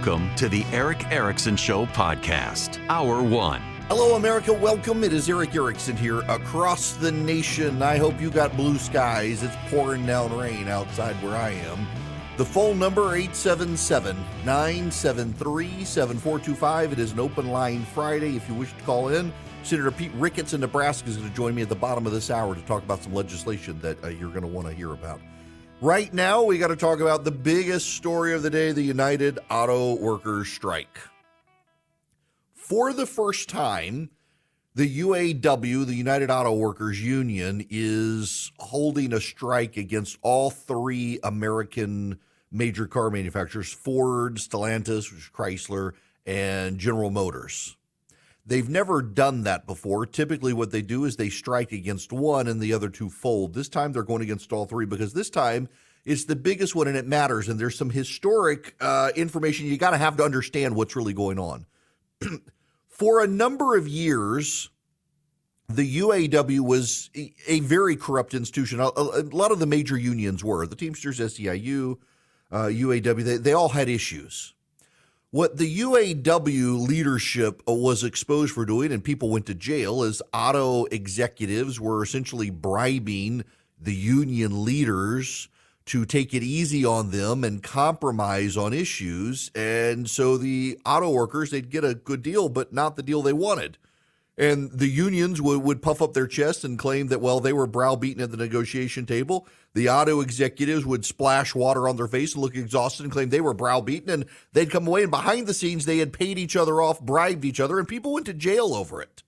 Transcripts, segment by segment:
Welcome to the Erick Erickson Show podcast, Hour One. Hello, America. Welcome. It is Erick Erickson here across the nation. I hope you got blue skies. It's pouring down rain outside where I am. The phone number 877-973-7425. It is an open line Friday if you wish to call in. Senator Pete Ricketts in Nebraska is going to join me at the bottom of this hour to talk about some legislation that uh, you're going to want to hear about. Right now, we got to talk about the biggest story of the day the United Auto Workers strike. For the first time, the UAW, the United Auto Workers Union, is holding a strike against all three American major car manufacturers Ford, Stellantis, Chrysler, and General Motors. They've never done that before. Typically, what they do is they strike against one and the other two fold. This time, they're going against all three because this time it's the biggest one and it matters. And there's some historic uh, information you got to have to understand what's really going on. For a number of years, the UAW was a very corrupt institution. A, lot of the major unions were the Teamsters, SEIU, uh, UAW. They, they all had issues. What the UAW leadership was exposed for doing, and people went to jail, is auto executives were essentially bribing the union leaders to take it easy on them and compromise on issues. And so the auto workers, they'd get a good deal, but not the deal they wanted. And the unions would, would puff up their chests and claim that, well, they were browbeaten at the negotiation table. The auto executives would splash water on their face and look exhausted and claim they were browbeaten. And they'd come away, and behind the scenes, they had paid each other off, bribed each other, and people went to jail over it.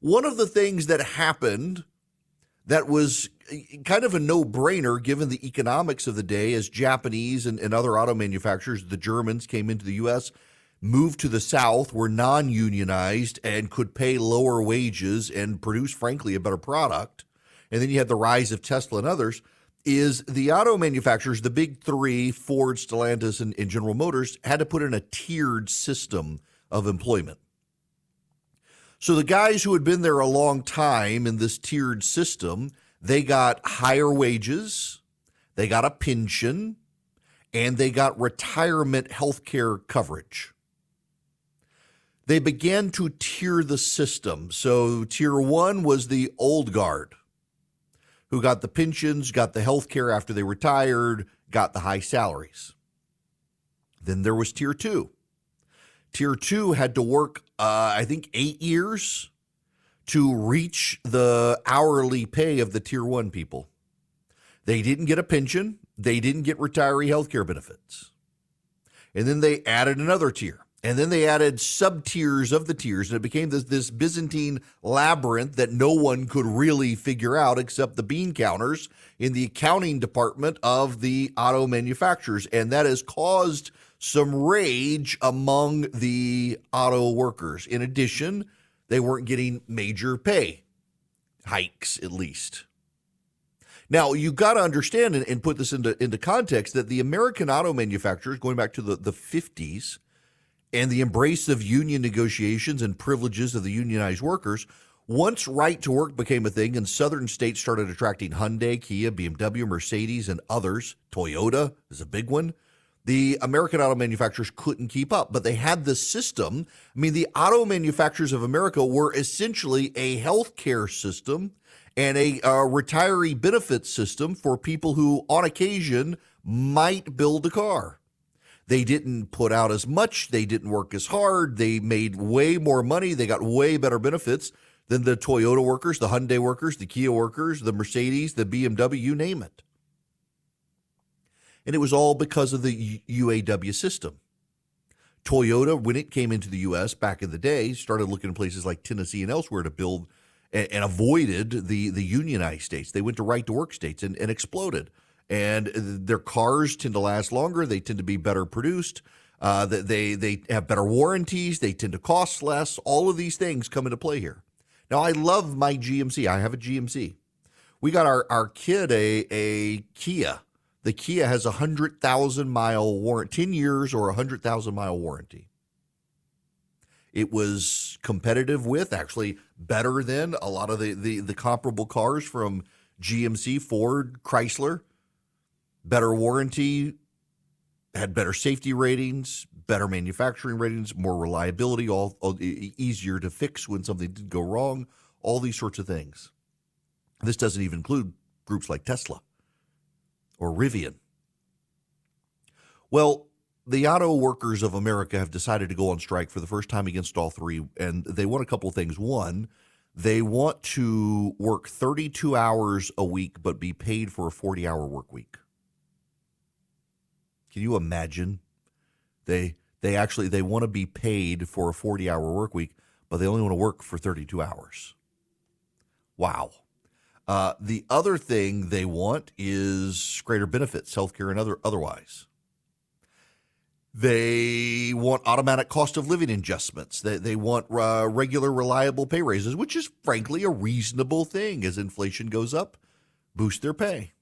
One of the things that happened that was eh, kind of a no brainer given the economics of the day as Japanese and, and other auto manufacturers, the Germans, came into the U.S moved to the South, were non unionized, and could pay lower wages and produce, frankly, a better product. And then you had the rise of Tesla and others. Is the auto manufacturers, the big three, Ford, Stellantis, and, and General Motors, had to put in a tiered system of employment. So the guys who had been there a long time in this tiered system, they got higher wages, they got a pension, and they got retirement health care coverage they began to tier the system. So, tier one was the old guard who got the pensions, got the health care after they retired, got the high salaries. Then there was tier two. Tier two had to work, uh, I think, eight years to reach the hourly pay of the tier one people. They didn't get a pension, they didn't get retiree health care benefits. And then they added another tier. And then they added sub tiers of the tiers, and it became this, this Byzantine labyrinth that no one could really figure out except the bean counters in the accounting department of the auto manufacturers. And that has caused some rage among the auto workers. In addition, they weren't getting major pay hikes, at least. Now, you got to understand and, and, put this into, into context that the American auto manufacturers, going back to the, the 50s, and the embrace of union negotiations and privileges of the unionized workers, once right to work became a thing and southern states started attracting Hyundai, Kia, BMW, Mercedes, and others, Toyota is a big one, the American auto manufacturers couldn't keep up. But they had the system. I mean, the auto manufacturers of America were essentially a health care system and a, a retiree benefit system for people who, on occasion, might build a car. They didn't put out as much. They didn't work as hard. They made way more money. They got way better benefits than the Toyota workers, the Hyundai workers, the Kia workers, the Mercedes, the BMW, you name it. And it was all because of the UAW system. Toyota, when it came into the U.S. back in the day, started looking at places like Tennessee and elsewhere to build and, and avoided the, the unionized states. They went to right to work states and, and exploded and their cars tend to last longer. They tend to be better produced. Uh, they they have better warranties. They tend to cost less. All of these things come into play here. Now, I love my GMC. I have a GMC. We got our our kid a a Kia. The Kia has a hundred thousand mile warranty, ten years or a hundred thousand mile warranty. It was competitive with, actually better than a lot of the, the, the comparable cars from GMC, Ford, Chrysler better warranty, had better safety ratings, better manufacturing ratings, more reliability, all, all easier to fix when something did go wrong, all these sorts of things. This doesn't even include groups like Tesla or Rivian. Well, the auto workers of America have decided to go on strike for the first time against all three, and they want a couple of things. One, they want to work 32 hours a week but be paid for a 40 hour work week. Can you imagine? They they actually they want to be paid for a 40 hour work week, but they only want to work for 32 hours. Wow. Uh, the other thing they want is greater benefits, healthcare and other otherwise. They want automatic cost of living adjustments. They, they want uh, regular, reliable pay raises, which is frankly a reasonable thing as inflation goes up, boost their pay.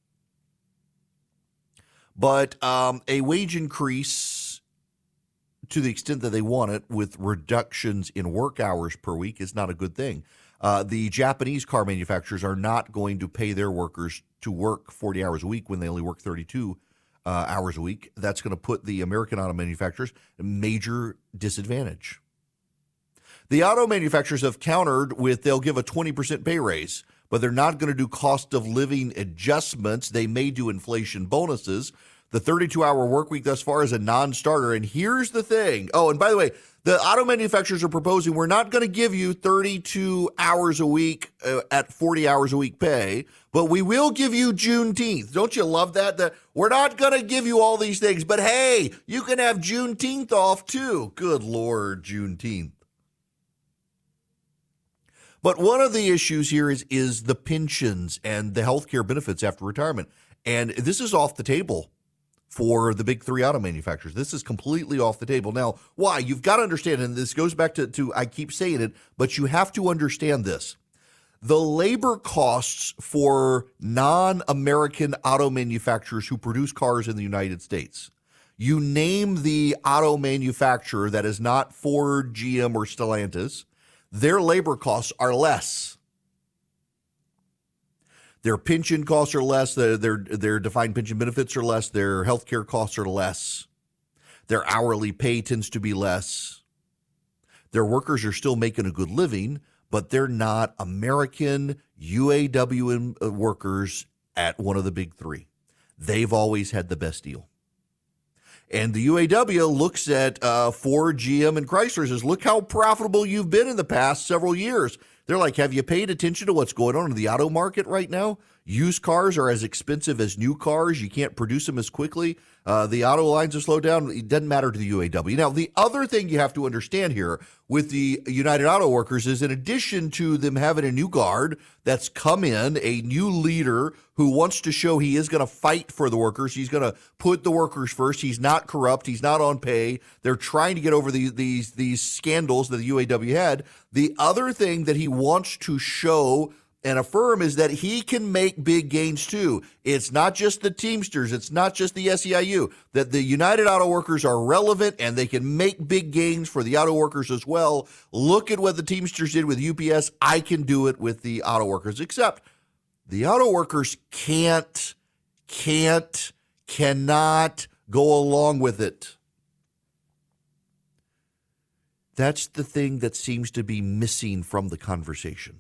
But um, a wage increase to the extent that they want it with reductions in work hours per week is not a good thing. Uh, the Japanese car manufacturers are not going to pay their workers to work 40 hours a week when they only work 32 uh, hours a week. That's going to put the American auto manufacturers major disadvantage. The auto manufacturers have countered with they'll give a 20% pay raise, but they're not going to do cost of living adjustments. They may do inflation bonuses. The 32 hour work week thus far is a non starter. And here's the thing. Oh, and by the way, the auto manufacturers are proposing we're not going to give you 32 hours a week uh, at 40 hours a week pay, but we will give you Juneteenth. Don't you love that? That we're not going to give you all these things, but hey, you can have Juneteenth off too. Good Lord, Juneteenth. But one of the issues here is is the pensions and the health care benefits after retirement. And this is off the table for the big three auto manufacturers. This is completely off the table. Now, why? You've got to understand, and this goes back to, to I keep saying it, but you have to understand this. The labor costs for non American auto manufacturers who produce cars in the United States. You name the auto manufacturer that is not Ford, GM, or Stellantis, their labor costs are less their pension costs are less, their, their, their defined pension benefits are less, their health care costs are less, their hourly pay tends to be less. Their workers are still making a good living, but they're not American UAW workers at one of the big three. They've always had the best deal. And the UAW looks at uh, Ford, GM, and Chrysler says, look how profitable you've been in the past several years. They're like, have you paid attention to what's going on in the auto market right now? Used cars are as expensive as new cars. You can't produce them as quickly. Uh, the auto lines are slowed down. It doesn't matter to the UAW. Now, the other thing you have to understand here with the United Auto Workers is in addition to them having a new guard that's come in, a new leader who wants to show he is going to fight for the workers. He's going to put the workers first. He's not corrupt. He's not on pay. They're trying to get over the, these, these scandals that the UAW had. The other thing that he wants to show and affirm is that he can make big gains too. It's not just the Teamsters, it's not just the SEIU, that the United Auto Workers are relevant and they can make big gains for the auto workers as well. Look at what the Teamsters did with UPS. I can do it with the auto workers, except the auto workers can't, can't, cannot go along with it. That's the thing that seems to be missing from the conversation.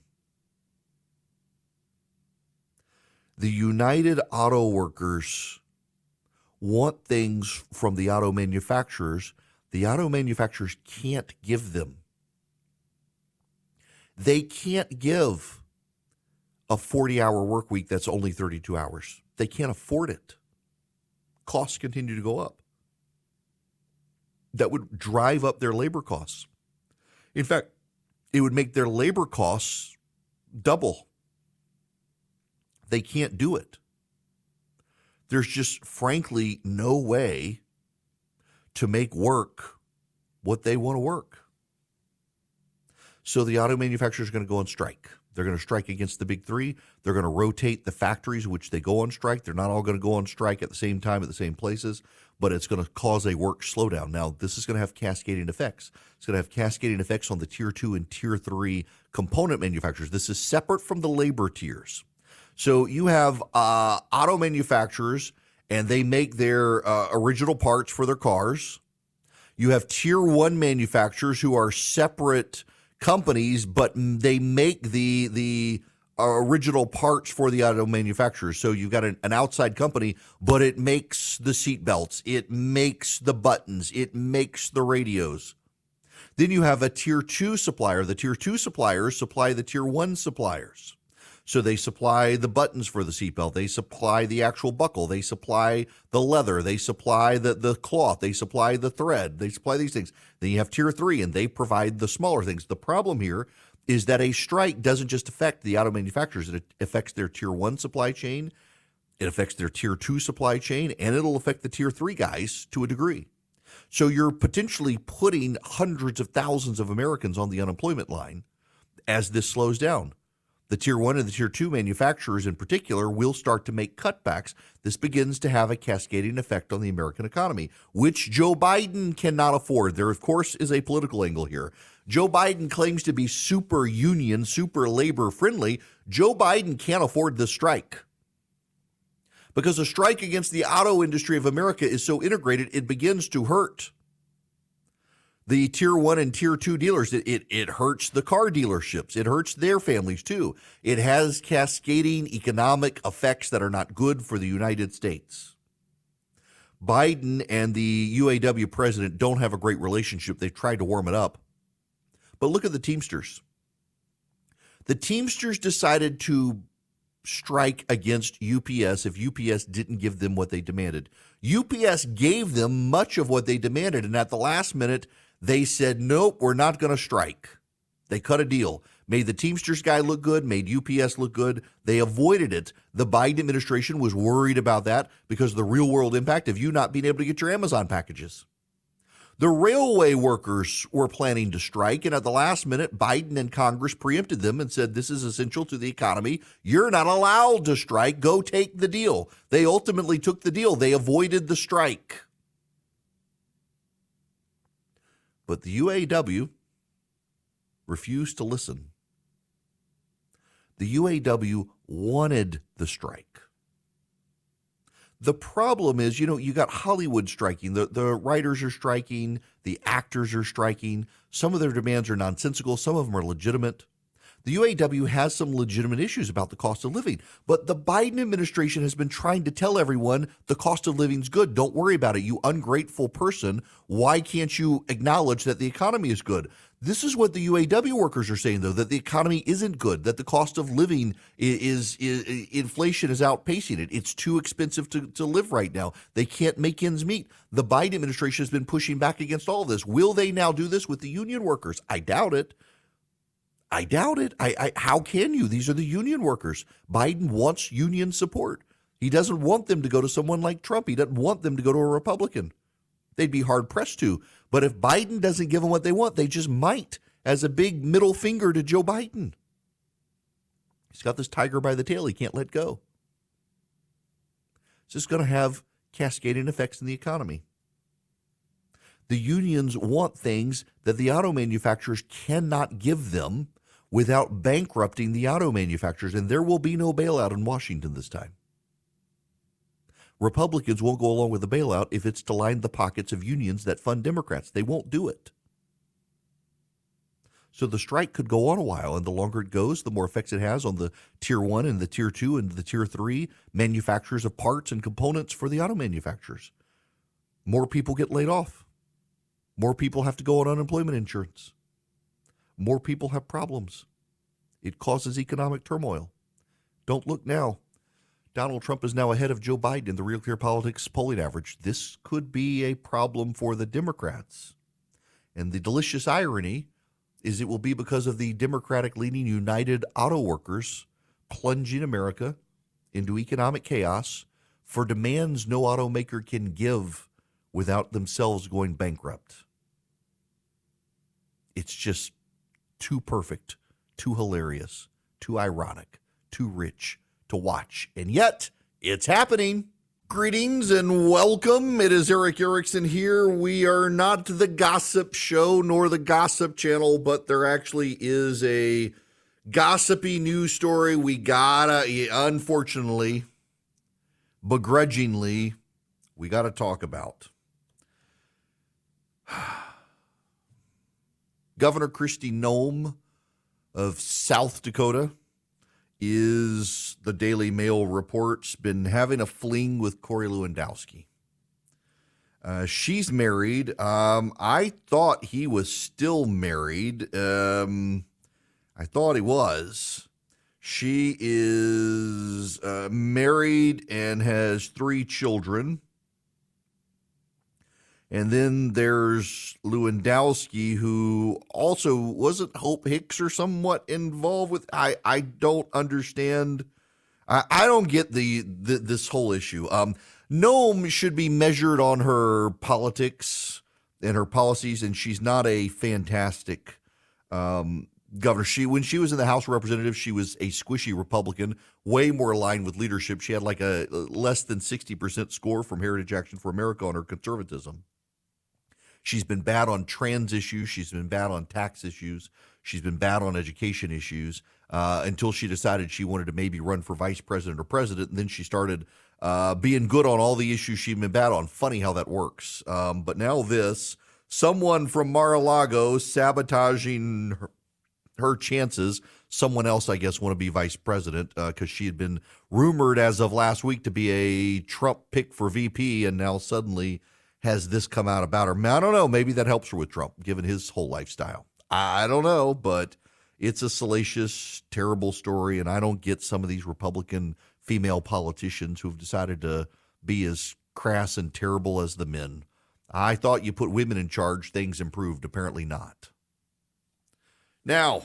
The United Auto Workers want things from the auto manufacturers the auto manufacturers can't give them. They can't give a 40 hour work week that's only 32 hours. They can't afford it. Costs continue to go up. That would drive up their labor costs. In fact, it would make their labor costs double they can't do it. There's just frankly no way to make work what they want to work. So the auto manufacturers are going to go on strike. They're going to strike against the big three. They're going to rotate the factories which they go on strike. They're not all going to go on strike at the same time at the same places, but it's going to cause a work slowdown. Now, this is going to have cascading effects. It's going to have cascading effects on the tier two and tier three component manufacturers. This is separate from the labor tiers. So you have uh, auto manufacturers and they make their uh, original parts for their cars. You have tier one manufacturers who are separate companies, but they make the the original parts for the auto manufacturers. So you've got an, an outside company, but it makes the seat belts, it makes the buttons, it makes the radios. Then you have a tier two supplier. The tier two suppliers supply the tier one suppliers. So they supply the buttons for the seatbelt. They supply the actual buckle. They supply the leather. They supply the, the cloth. They supply the thread. They supply these things. Then you have tier three, and they provide the smaller things. The problem here is that a strike doesn't just affect the auto manufacturers, it affects their tier one supply chain, it affects their tier two supply chain, and it'll affect the tier three guys to a degree. So you're potentially putting hundreds of thousands of Americans on the unemployment line as this slows down. The tier one and the tier two manufacturers in particular will start to make cutbacks. This begins to have a cascading effect on the American economy, which Joe Biden cannot afford. There, of course, is a political angle here. Joe Biden claims to be super union, super labor friendly. Joe Biden can't afford the strike. Because a strike against the auto industry of America is so integrated, it begins to hurt the tier one and tier two dealers. It, it, it hurts the car dealerships. It hurts their families too. It has cascading economic effects that are not good for the United States. Biden and the UAW president don't have a great relationship. They've tried to warm it up. But look at the Teamsters. The Teamsters decided to strike against UPS if UPS didn't give them what they demanded. UPS gave them much of what they demanded, and at the last minute, they said, nope, we're not going to strike. They cut a deal, made the Teamsters guy look good, made UPS look good. They avoided it. The Biden administration was worried about that because of the real world impact of you not being able to get your Amazon packages. The railway workers were planning to strike, and at the last minute, Biden and Congress preempted them and said, This is essential to the economy. You're not allowed to strike. Go take the deal. They ultimately took the deal, they avoided the strike. But the UAW refused to listen. The UAW wanted the strike. The problem is, you know, you got Hollywood striking. The the writers are striking, the actors are striking. Some of their demands are nonsensical, some of them are legitimate. The UAW has some legitimate issues about the cost of living, but the Biden administration has been trying to tell everyone the cost of living's good. Don't worry about it, you ungrateful person. Why can't you acknowledge that the economy is good? This is what the UAW workers are saying, though, that the economy isn't good, that the cost of living is, is, is, inflation is outpacing it. It's too expensive to, to live right now. They can't make ends meet. The Biden administration has been pushing back against all this. Will they now do this with the union workers? I doubt it. I doubt it. I, I, how can you? These are the union workers. Biden wants union support. He doesn't want them to go to someone like Trump. He doesn't want them to go to a Republican. They'd be hard pressed to. But if Biden doesn't give them what they want, they just might as a big middle finger to Joe Biden. He's got this tiger by the tail. He can't let go. It's just going to have cascading effects in the economy the unions want things that the auto manufacturers cannot give them without bankrupting the auto manufacturers. And there will be no bailout in Washington this time. Republicans won't go along with the bailout if it's to line the pockets of unions that fund Democrats. They won't do it. So the strike could go on a while, and the longer it goes, the more effects it has on the tier one and the tier two and the tier three manufacturers of parts and components for the auto manufacturers. More people get laid off. More people have to go on unemployment insurance. More people have problems. It causes economic turmoil. Don't look now. Donald Trump is now ahead of Joe Biden in the Real Clear Politics polling average. This could be a problem for the Democrats. And the delicious irony is it will be because of the Democratic leaning United Auto Workers plunging America into economic chaos for demands no automaker can give without themselves going bankrupt. It's just too perfect, too hilarious, too ironic, too rich to watch. And yet, it's happening. Greetings and welcome. It is Erick Erickson here. We are not the gossip show nor the gossip channel, but there actually is a gossipy news story we gotta, unfortunately, begrudgingly we got to talk about. Governor Kristi Noem of South Dakota is the Daily Mail reports been having a fling with Corey Lewandowski. Uh, she's married. Um, I thought he was still married. Um, I thought he was. She is uh, married and has three children. And then there's Lewandowski, who also wasn't Hope Hicks or somewhat involved with. I I don't understand. I, I don't get the, the this whole issue. Um, Noem should be measured on her politics and her policies, and she's not a fantastic um, governor. She when she was in the House of Representatives, she was a squishy Republican, way more aligned with leadership. She had like a less than sixty percent score from Heritage Action for America on her conservatism. She's been bad on trans issues. She's been bad on tax issues. She's been bad on education issues uh, until she decided she wanted to maybe run for vice president or president. And then she started uh, being good on all the issues she'd been bad on. Funny how that works. Um, but now this someone from Mar-a-Lago sabotaging her, her chances. Someone else, I guess, want to be vice president because uh, she had been rumored as of last week to be a Trump pick for VP, and now suddenly has this come out about her. I don't know. Maybe that helps her with Trump, given his whole lifestyle. I don't know, but it's a salacious, terrible story, and I don't get some of these Republican female politicians who've decided to be as crass and terrible as the men. I thought you put women in charge, things improved. Apparently not. Now,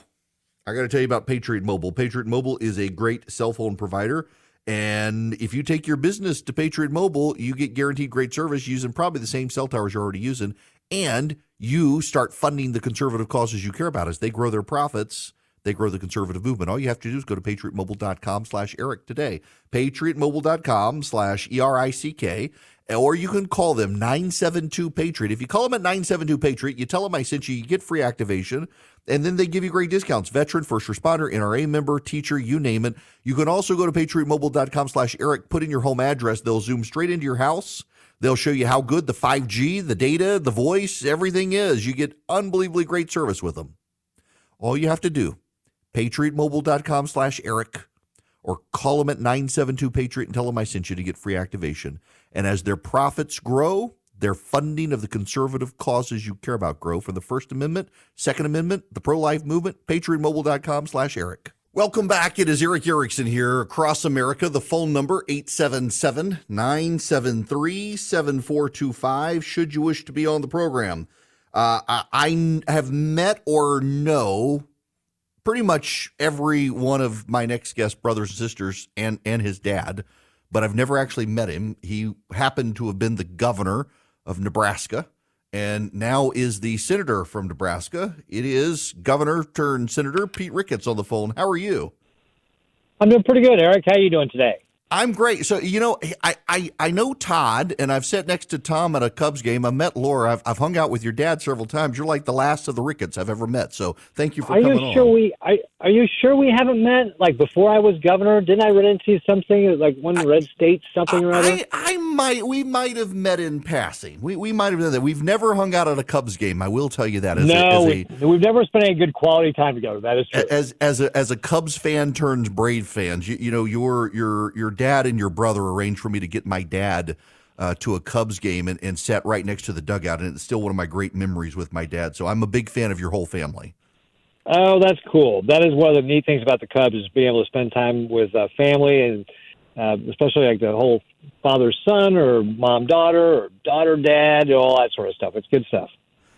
I got to tell you about Patriot Mobile. Patriot Mobile is a great cell phone provider. And if you take your business to Patriot Mobile, you get guaranteed great service using probably the same cell towers you're already using. And you start funding the conservative causes you care about. As they grow their profits, they grow the conservative movement. All you have to do is go to patriotmobile.com slash Erick today. Patriotmobile.com slash E-R-I-C-K. Or you can call them 972 Patriot. If you call them at 972 Patriot, you tell them I sent you, you get free activation and then they give you great discounts. Veteran, first responder, NRA member, teacher, you name it. You can also go to patriotmobile.com slash Erick, put in your home address. They'll zoom straight into your house. They'll show you how good the 5G, the data, the voice, everything is. You get unbelievably great service with them. All you have to do, patriotmobile.com slash Erick, or call them at 972 Patriot and tell them I sent you to get free activation. And as their profits grow, their funding of the conservative causes you care about grow for the First Amendment, Second Amendment, the pro-life movement, patriotmobile.com slash Erick. Welcome back. It is Erick Erickson here across America. The phone number 877-973-7425 should you wish to be on the program. Uh, I, I have met or know pretty much every one of my next guest brothers and sisters and and his dad, but I've never actually met him. He happened to have been the governor of Nebraska and now is the senator from Nebraska. It is Governor turned Senator Pete Ricketts on the phone. How are you? I'm doing pretty good, Erick. How are you doing today? I'm great. So you know, I, I I know Todd, and I've sat next to Tom at a Cubs game. I met Laura. I've, I've hung out with your dad several times. You're like the last of the Ricketts I've ever met. So thank you for are coming you sure on. We are, are you sure we haven't met? Like before I was governor, didn't I run into something like one I, red state something or other? I, I might we might have met in passing. We we might have done that. We've never hung out at a Cubs game. I will tell you that. As no, a, as a, we've never spent any good quality time together. That is true. As as a as a Cubs fan turns Brave fans, you, you know your your your dad and your brother arranged for me to get my dad uh, to a Cubs game and, and sat right next to the dugout, and it's still one of my great memories with my dad. So I'm a big fan of your whole family. Oh, that's cool. That is one of the neat things about the Cubs is being able to spend time with uh, family and uh, especially like the whole father son or mom daughter or daughter dad, all that sort of stuff. It's good stuff.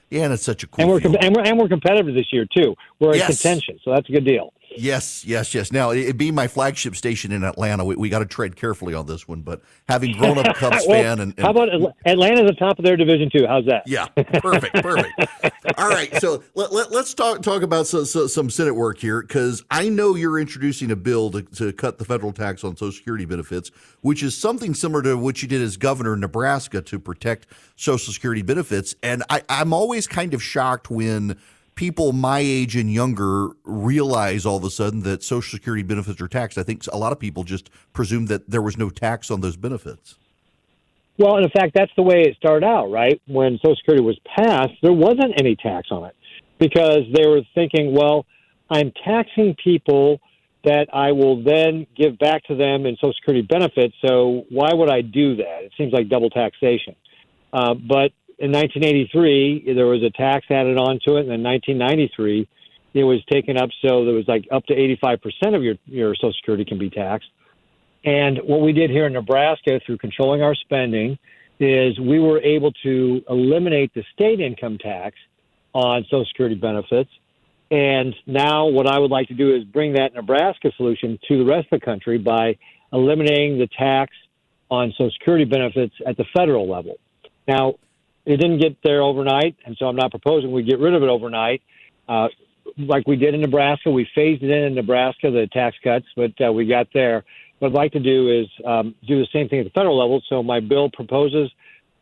Yeah, and it's such a cool. And we're and we're and we're competitive this year too. We're yes. in contention, so that's a good deal. Yes, yes, yes. Now, it being my flagship station in Atlanta, we, we got to tread carefully on this one. But having grown up Cubs well, fan, and, and, how about Atlanta's the top of their division too? How's that? Yeah, perfect, perfect. All right, so let, let, us talk talk about so, so, some Senate work here because I know you're introducing a bill to, to cut the federal tax on Social Security benefits, which is something similar to what you did as governor in Nebraska to protect Social Security benefits. And I, I'm always kind of shocked when people my age and younger realize all of a sudden that Social Security benefits are taxed. I think a lot of people just presumed that there was no tax on those benefits. Well, in fact, that's the way it started out, right? When Social Security was passed, there wasn't any tax on it because they were thinking, well, I'm taxing people that I will then give back to them in Social Security benefits. So why would I do that? It seems like double taxation. Uh, but in 1983, there was a tax added onto it, and in 1993, it was taken up so there was like up to 85% of your your Social Security can be taxed. And what we did here in Nebraska through controlling our spending is we were able to eliminate the state income tax on Social Security benefits. And now, what I would like to do is bring that Nebraska solution to the rest of the country by eliminating the tax on Social Security benefits at the federal level. Now, it didn't get there overnight, and so I'm not proposing we get rid of it overnight. Uh, like we did in Nebraska, we phased it in in Nebraska, the tax cuts, but uh, we got there. What I'd like to do is um, do the same thing at the federal level. So my bill proposes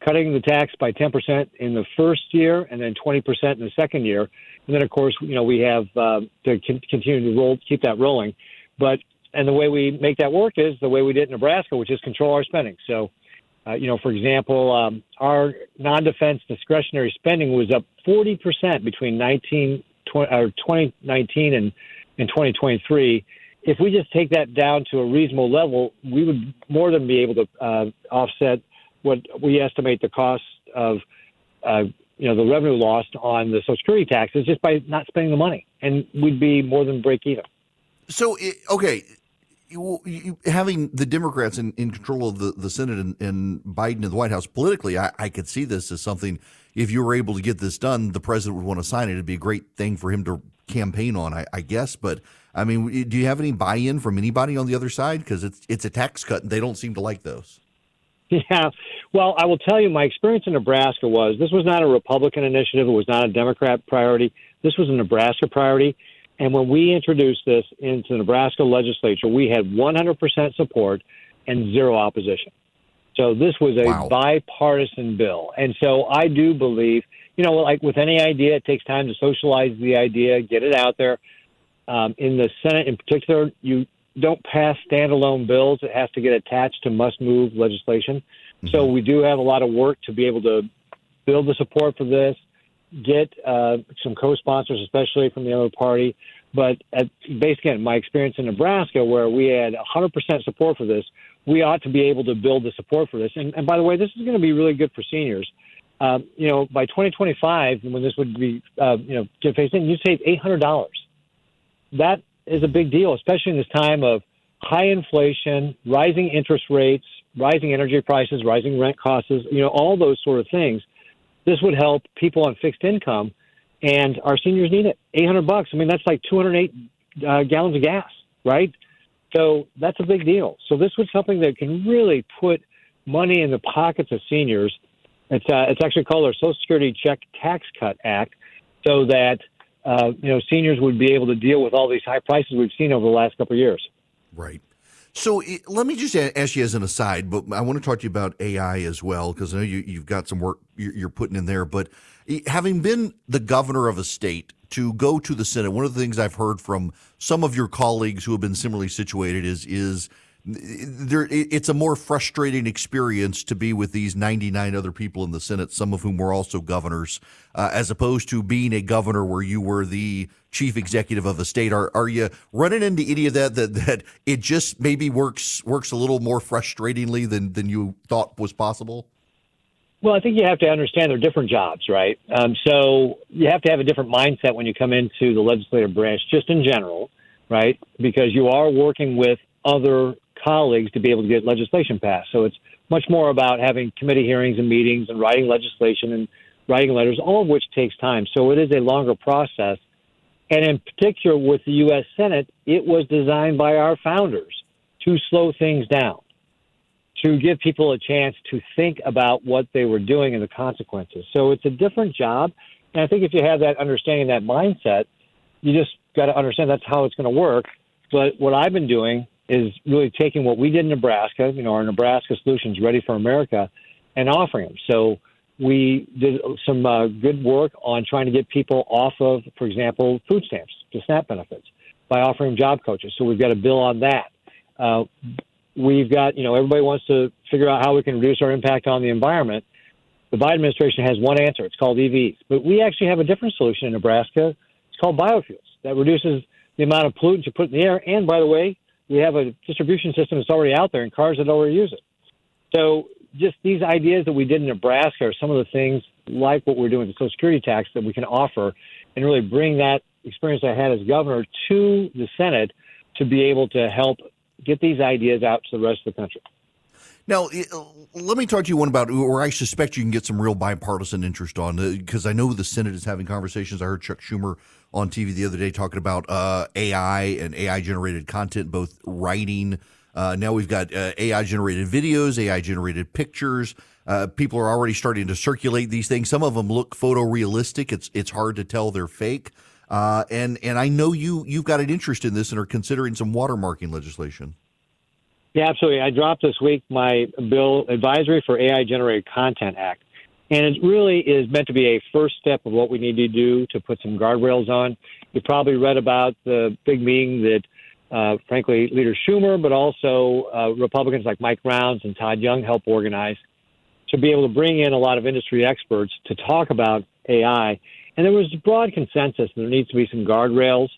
cutting the tax by 10% in the first year and then 20% in the second year. And then, of course, you know, we have uh, to con- continue to roll, keep that rolling. But, and the way we make that work is the way we did in Nebraska, which is control our spending. So uh, you know, for example, um, our non-defense discretionary spending was up 40% between 19, 20, or 2019 and, and 2023. If we just take that down to a reasonable level, we would more than be able to uh, offset what we estimate the cost of, uh, you know, the revenue lost on the Social Security taxes just by not spending the money, and we'd be more than break even. So, okay, you, having the Democrats in, in control of the, the Senate and, and Biden in the White House politically, I, I could see this as something. If you were able to get this done, the president would want to sign it. It'd be a great thing for him to campaign on, I, I guess. But I mean, do you have any buy-in from anybody on the other side? Because it's it's a tax cut, and they don't seem to like those. Yeah, well, I will tell you, my experience in Nebraska was this was not a Republican initiative. It was not a Democrat priority. This was a Nebraska priority. And when we introduced this into the Nebraska legislature, we had 100% support and zero opposition. So this was a wow. bipartisan bill. And so I do believe, you know, like with any idea, it takes time to socialize the idea, get it out there. Um, in the Senate, in particular, you don't pass standalone bills. It has to get attached to must move legislation. Mm-hmm. So we do have a lot of work to be able to build the support for this, get uh, some co-sponsors, especially from the other party. But at, based again, my experience in Nebraska, where we had 100% support for this, we ought to be able to build the support for this. And, and by the way, this is going to be really good for seniors. Um, you know, by 2025, when this would be, uh, you know, get phased in, you save $800. That is a big deal, especially in this time of high inflation, rising interest rates, rising energy prices, rising rent costs, you know, all those sort of things this would help people on fixed income, and our seniors need it. 800 bucks. I mean, that's like 208 uh, gallons of gas, right? So that's a big deal. So this was something that can really put money in the pockets of seniors. It's uh, it's actually called our Social Security Check Tax Cut Act, so that uh, you know seniors would be able to deal with all these high prices we've seen over the last couple of years. Right. So eh, let me just ask you as an aside, but I want to talk to you about AI as well because I know you, have got some work you're putting in there. But eh, having been the governor of a state to go to the Senate, one of the things I've heard from some of your colleagues who have been similarly situated is is there it's a more frustrating experience to be with these 99 other people in the Senate, some of whom were also governors, uh, as opposed to being a governor where you were the chief executive of a state. Are are you running into any of that that that it just maybe works works a little more frustratingly than than you thought was possible? Well, I think you have to understand they're different jobs, right? Um, so you have to have a different mindset when you come into the legislative branch, just in general, right? Because you are working with other colleagues to be able to get legislation passed. So it's much more about having committee hearings and meetings and writing legislation and writing letters, all of which takes time. So it is a longer process. And in particular, with the U.S. Senate, it was designed by our founders to slow things down, to give people a chance to think about what they were doing and the consequences. So it's a different job. And I think if you have that understanding, that mindset, you just got to understand that's how it's going to work. But what I've been doing is really taking what we did in Nebraska, you know, our Nebraska solutions ready for America, and offering them. So we did some uh, good work on trying to get people off of, for example, food stamps to SNAP benefits by offering job coaches. So we've got a bill on that. Uh, we've got, you know, everybody wants to figure out how we can reduce our impact on the environment. The Biden administration has one answer. It's called EVs. But we actually have a different solution in Nebraska. It's called biofuels that reduces the amount of pollutants you put in the air. And by the way, we have a distribution system that's already out there and cars that already use it. So just these ideas that we did in Nebraska are some of the things like what we're doing with the Social Security tax that we can offer and really bring that experience I had as governor to the Senate to be able to help get these ideas out to the rest of the country. Now, let me talk to you one about where I suspect you can get some real bipartisan interest on, because uh, I know the Senate is having conversations. I heard Chuck Schumer on TV the other day talking about uh, AI and AI generated content, both writing. Uh, now we've got uh, AI generated videos, AI generated pictures. Uh, people are already starting to circulate these things. Some of them look photorealistic. It's it's hard to tell they're fake. Uh, and and I know you you've got an interest in this and are considering some watermarking legislation. Yeah, absolutely. I dropped this week my bill advisory for AI generated content act. And it really is meant to be a first step of what we need to do to put some guardrails on. You probably read about the big meeting that, uh, frankly, Leader Schumer, but also uh, Republicans like Mike Rounds and Todd Young helped organize to be able to bring in a lot of industry experts to talk about AI. And there was broad consensus that there needs to be some guardrails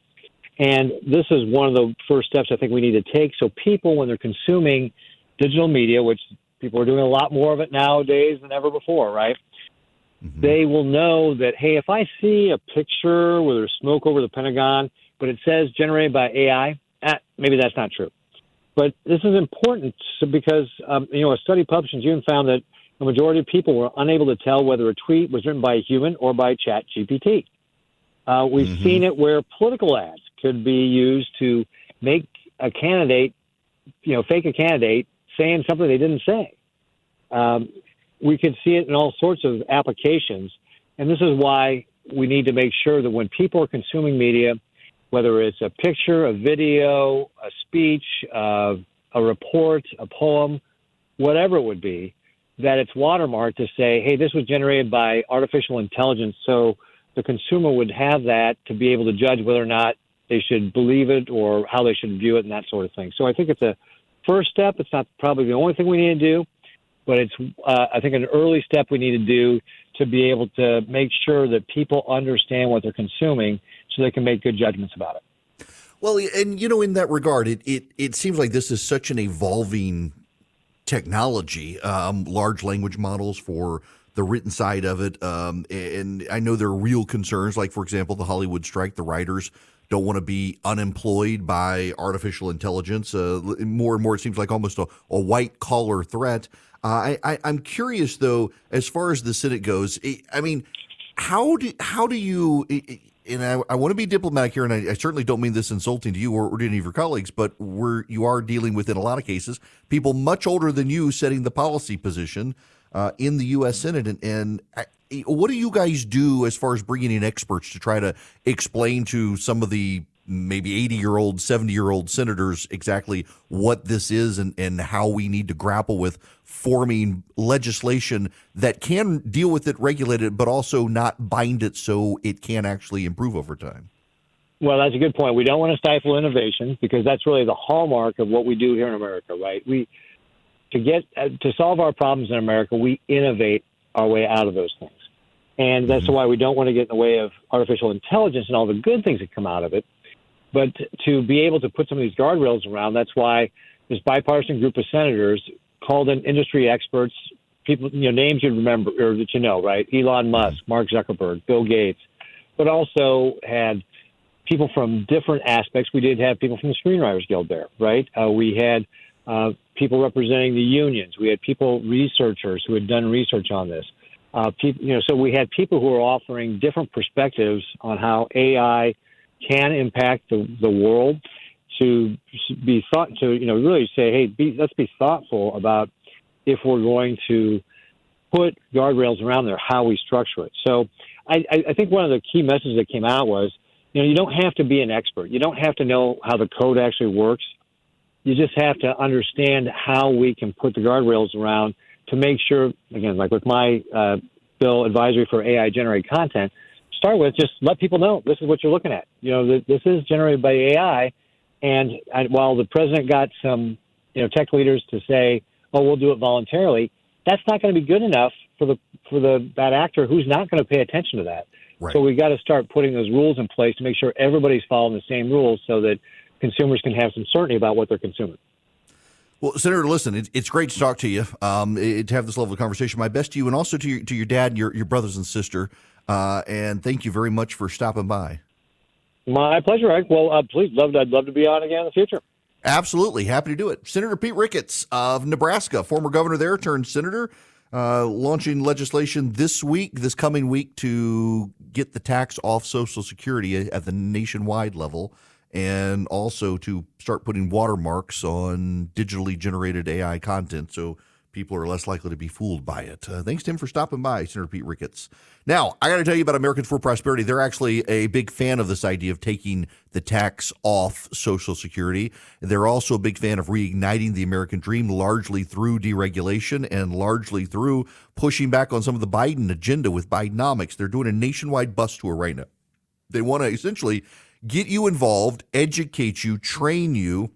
and this is one of the first steps I think we need to take. So people, when they're consuming digital media, which people are doing a lot more of it nowadays than ever before, right? Mm-hmm. They will know that, hey, if I see a picture where there's smoke over the Pentagon, but it says generated by AI, eh, maybe that's not true. But this is important because, um, you know, a study published in June found that the majority of people were unable to tell whether a tweet was written by a human or by Chat GPT. Uh, we've mm-hmm. seen it where political ads could be used to make a candidate, you know, fake a candidate saying something they didn't say. Um, we could see it in all sorts of applications, and this is why we need to make sure that when people are consuming media, whether it's a picture, a video, a speech, uh, a report, a poem, whatever it would be, that it's watermarked to say, hey, this was generated by artificial intelligence. So the consumer would have that to be able to judge whether or not they should believe it or how they should view it and that sort of thing. So I think it's a first step. It's not probably the only thing we need to do, but it's uh, I think an early step we need to do to be able to make sure that people understand what they're consuming so they can make good judgments about it. Well, and you know, in that regard, it it, it seems like this is such an evolving technology. Um, large language models for the written side of it. Um, and I know there are real concerns, like, for example, the Hollywood strike. The writers don't want to be unemployed by artificial intelligence. Uh, more and more, it seems like almost a, a white collar threat. Uh, I, am curious, though, as far as the Senate goes. I mean, how do how do you? And I, I want to be diplomatic here, and I, I, certainly don't mean this insulting to you or, or to any of your colleagues, but we're you are dealing with in a lot of cases people much older than you setting the policy position uh, in the U.S. Senate. And, and what do you guys do as far as bringing in experts to try to explain to some of the maybe 80 year old, 70 year old senators exactly what this is and, and how we need to grapple with forming legislation that can deal with it, regulate it, but also not bind it so it can actually improve over time? Well, that's a good point. We don't want to stifle innovation because that's really the hallmark of what we do here in America, right? We to get uh, to solve our problems in America, we innovate our way out of those things. And that's mm-hmm. why we don't want to get in the way of artificial intelligence and all the good things that come out of it. But to be able to put some of these guardrails around, that's why this bipartisan group of senators called in industry experts, people, you know, names you remember or that you know, right? Elon Musk, mm-hmm. Mark Zuckerberg, Bill Gates, but also had people from different aspects. We did have people from the Screenwriters Guild there, right? Uh, we had uh, people representing the unions. We had people, researchers who had done research on this. Uh, you know, so we had people who were offering different perspectives on how AI can impact the, the world. To be thought to, you know, really say, hey, be, let's be thoughtful about if we're going to put guardrails around there, how we structure it. So I, I think one of the key messages that came out was, you know, you don't have to be an expert. You don't have to know how the code actually works. You just have to understand how we can put the guardrails around to make sure, again, like with my uh, bill advisory for AI generated content, start with just let people know this is what you're looking at. You know, this is generated by AI, and while the president got some you know tech leaders to say, "Oh, we'll do it voluntarily," that's not going to be good enough for the for the bad actor who's not going to pay attention to that. Right. So we've got to start putting those rules in place to make sure everybody's following the same rules, so that consumers can have some certainty about what they're consuming. Well, Senator, listen, it, it's great to talk to you, um, it, to have this level of conversation. My best to you, and also to your to your dad and your, your brothers and sister. Uh, and thank you very much for stopping by. My pleasure, Ike. Well, uh, please, love I'd love to be on again in the future. Absolutely, happy to do it. Senator Pete Ricketts of Nebraska, former governor there, turned senator, uh, launching legislation this week, this coming week, to get the tax off Social Security at the nationwide level and also to start putting watermarks on digitally generated AI content so people are less likely to be fooled by it. Uh, thanks, Tim, for stopping by, Senator Pete Ricketts. Now, I got to tell you about Americans for Prosperity. They're actually a big fan of this idea of taking the tax off Social Security. They're also a big fan of reigniting the American dream, largely through deregulation and largely through pushing back on some of the Biden agenda with Bidenomics. They're doing a nationwide bus tour right now. They want to essentially get you involved, educate you, train you,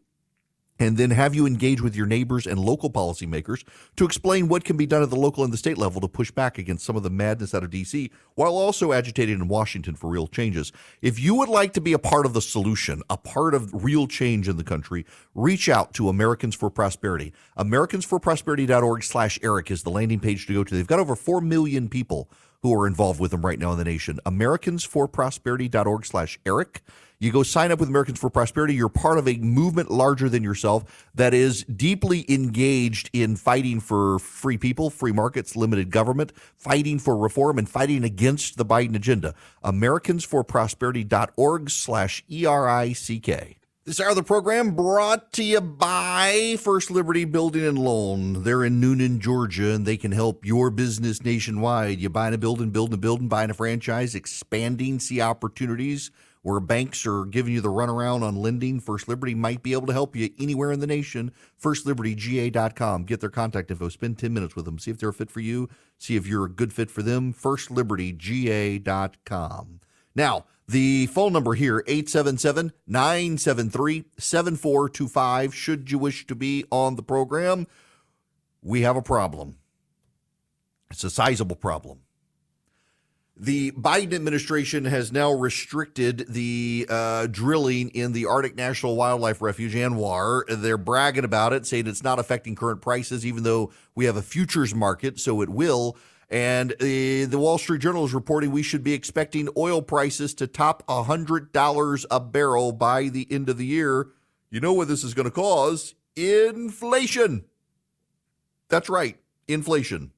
and then have you engage with your neighbors and local policymakers to explain what can be done at the local and the state level to push back against some of the madness out of D.C. while also agitating in Washington for real changes. If you would like to be a part of the solution, a part of real change in the country, reach out to Americans for Prosperity. AmericansForProsperity.org slash Erick is the landing page to go to. They've got over 4 million people who are involved with them right now in the nation. AmericansForProsperity.org slash Erick. You go sign up with Americans for Prosperity. You're part of a movement larger than yourself that is deeply engaged in fighting for free people, free markets, limited government, fighting for reform, and fighting against the Biden agenda. AmericansForProsperity.org slash E-R-I-C-K. This hour of the program brought to you by First Liberty Building and Loan. They're in Newnan, Georgia, and they can help your business nationwide. You buying a building, building a building, buying a franchise, expanding, see opportunities where banks are giving you the runaround on lending. First Liberty might be able to help you anywhere in the nation. FirstLibertyGA.com. Get their contact info. Spend 10 minutes with them. See if they're a fit for you. See if you're a good fit for them. FirstLibertyGA.com. Now, the phone number here, 877 973 7425. Should you wish to be on the program, we have a problem. It's a sizable problem. The Biden administration has now restricted the uh, drilling in the Arctic National Wildlife Refuge, ANWR. They're bragging about it, saying it's not affecting current prices, even though we have a futures market, so it will. And uh, the Wall Street Journal is reporting we should be expecting oil prices to top $100 a barrel by the end of the year. You know what this is going to cause? Inflation. That's right, inflation.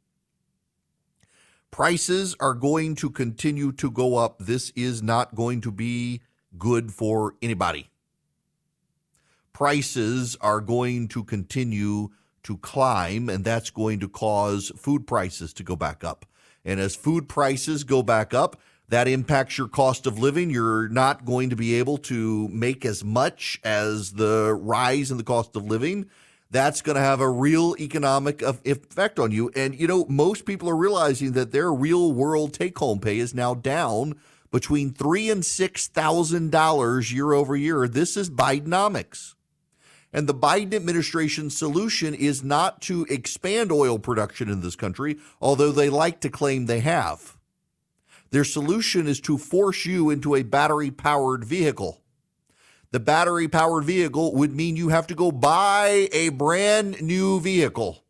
Prices are going to continue to go up. This is not going to be good for anybody. Prices are going to continue to climb, and that's going to cause food prices to go back up. And as food prices go back up, that impacts your cost of living. You're not going to be able to make as much as the rise in the cost of living. That's going to have a real economic effect on you. And, you know, most people are realizing that their real world take home pay is now down between three and six thousand dollars year over year. This is Bidenomics. And the Biden administration's solution is not to expand oil production in this country, although they like to claim they have. Their solution is to force you into a battery powered vehicle. The battery powered vehicle would mean you have to go buy a brand new vehicle.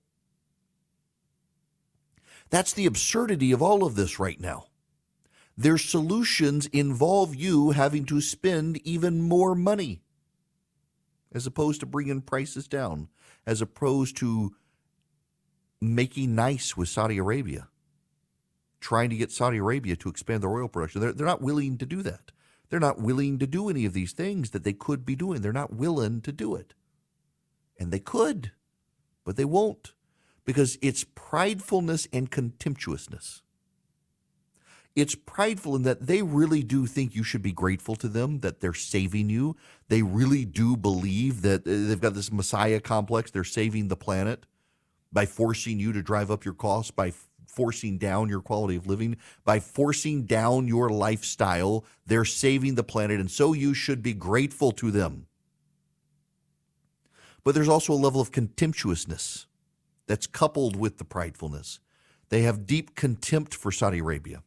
That's the absurdity of all of this right now. Their solutions involve you having to spend even more money as opposed to bringing prices down, as opposed to making nice with Saudi Arabia, trying to get Saudi Arabia to expand their oil production. They're, they're not willing to do that. They're not willing to do any of these things that they could be doing. They're not willing to do it. And they could, but they won't because it's pridefulness and contemptuousness. It's prideful in that they really do think you should be grateful to them that they're saving you. They really do believe that uh, they've got this messiah complex. They're saving the planet by forcing you to drive up your costs, by forcing down your quality of living, by forcing down your lifestyle. They're saving the planet, and so you should be grateful to them. But there's also a level of contemptuousness that's coupled with the pridefulness. They have deep contempt for Saudi Arabia.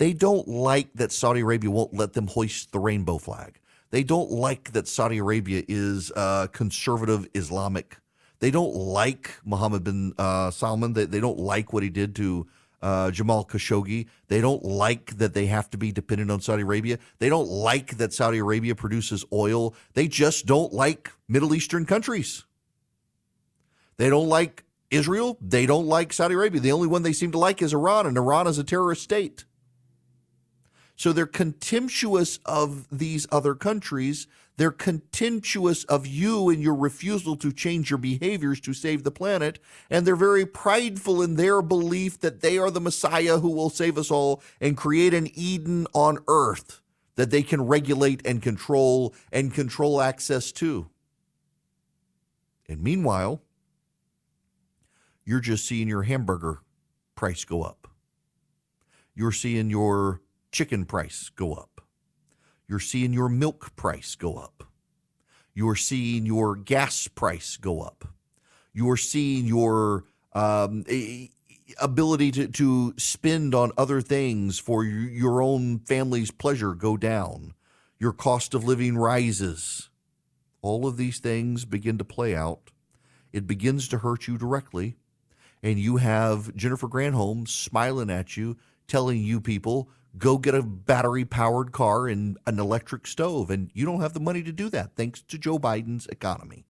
They don't like that Saudi Arabia won't let them hoist the rainbow flag. They don't like that Saudi Arabia is uh, conservative Islamic. They don't like Mohammed bin uh, Salman. They, they don't like what he did to uh, Jamal Khashoggi. They don't like that they have to be dependent on Saudi Arabia. They don't like that Saudi Arabia produces oil. They just don't like Middle Eastern countries. They don't like Israel. They don't like Saudi Arabia. The only one they seem to like is Iran, and Iran is a terrorist state. So they're contemptuous of these other countries. They're contemptuous of you and your refusal to change your behaviors to save the planet. And they're very prideful in their belief that they are the Messiah who will save us all and create an Eden on earth that they can regulate and control and control access to. And meanwhile, you're just seeing your hamburger price go up. You're seeing your chicken price go up. You're seeing your milk price go up. You're seeing your gas price go up. You're seeing your um, ability to, to spend on other things for your own family's pleasure go down. Your cost of living rises. All of these things begin to play out. It begins to hurt you directly. And you have Jennifer Granholm smiling at you, telling you people go get a battery powered car and an electric stove. And you don't have the money to do that thanks to Joe Biden's economy.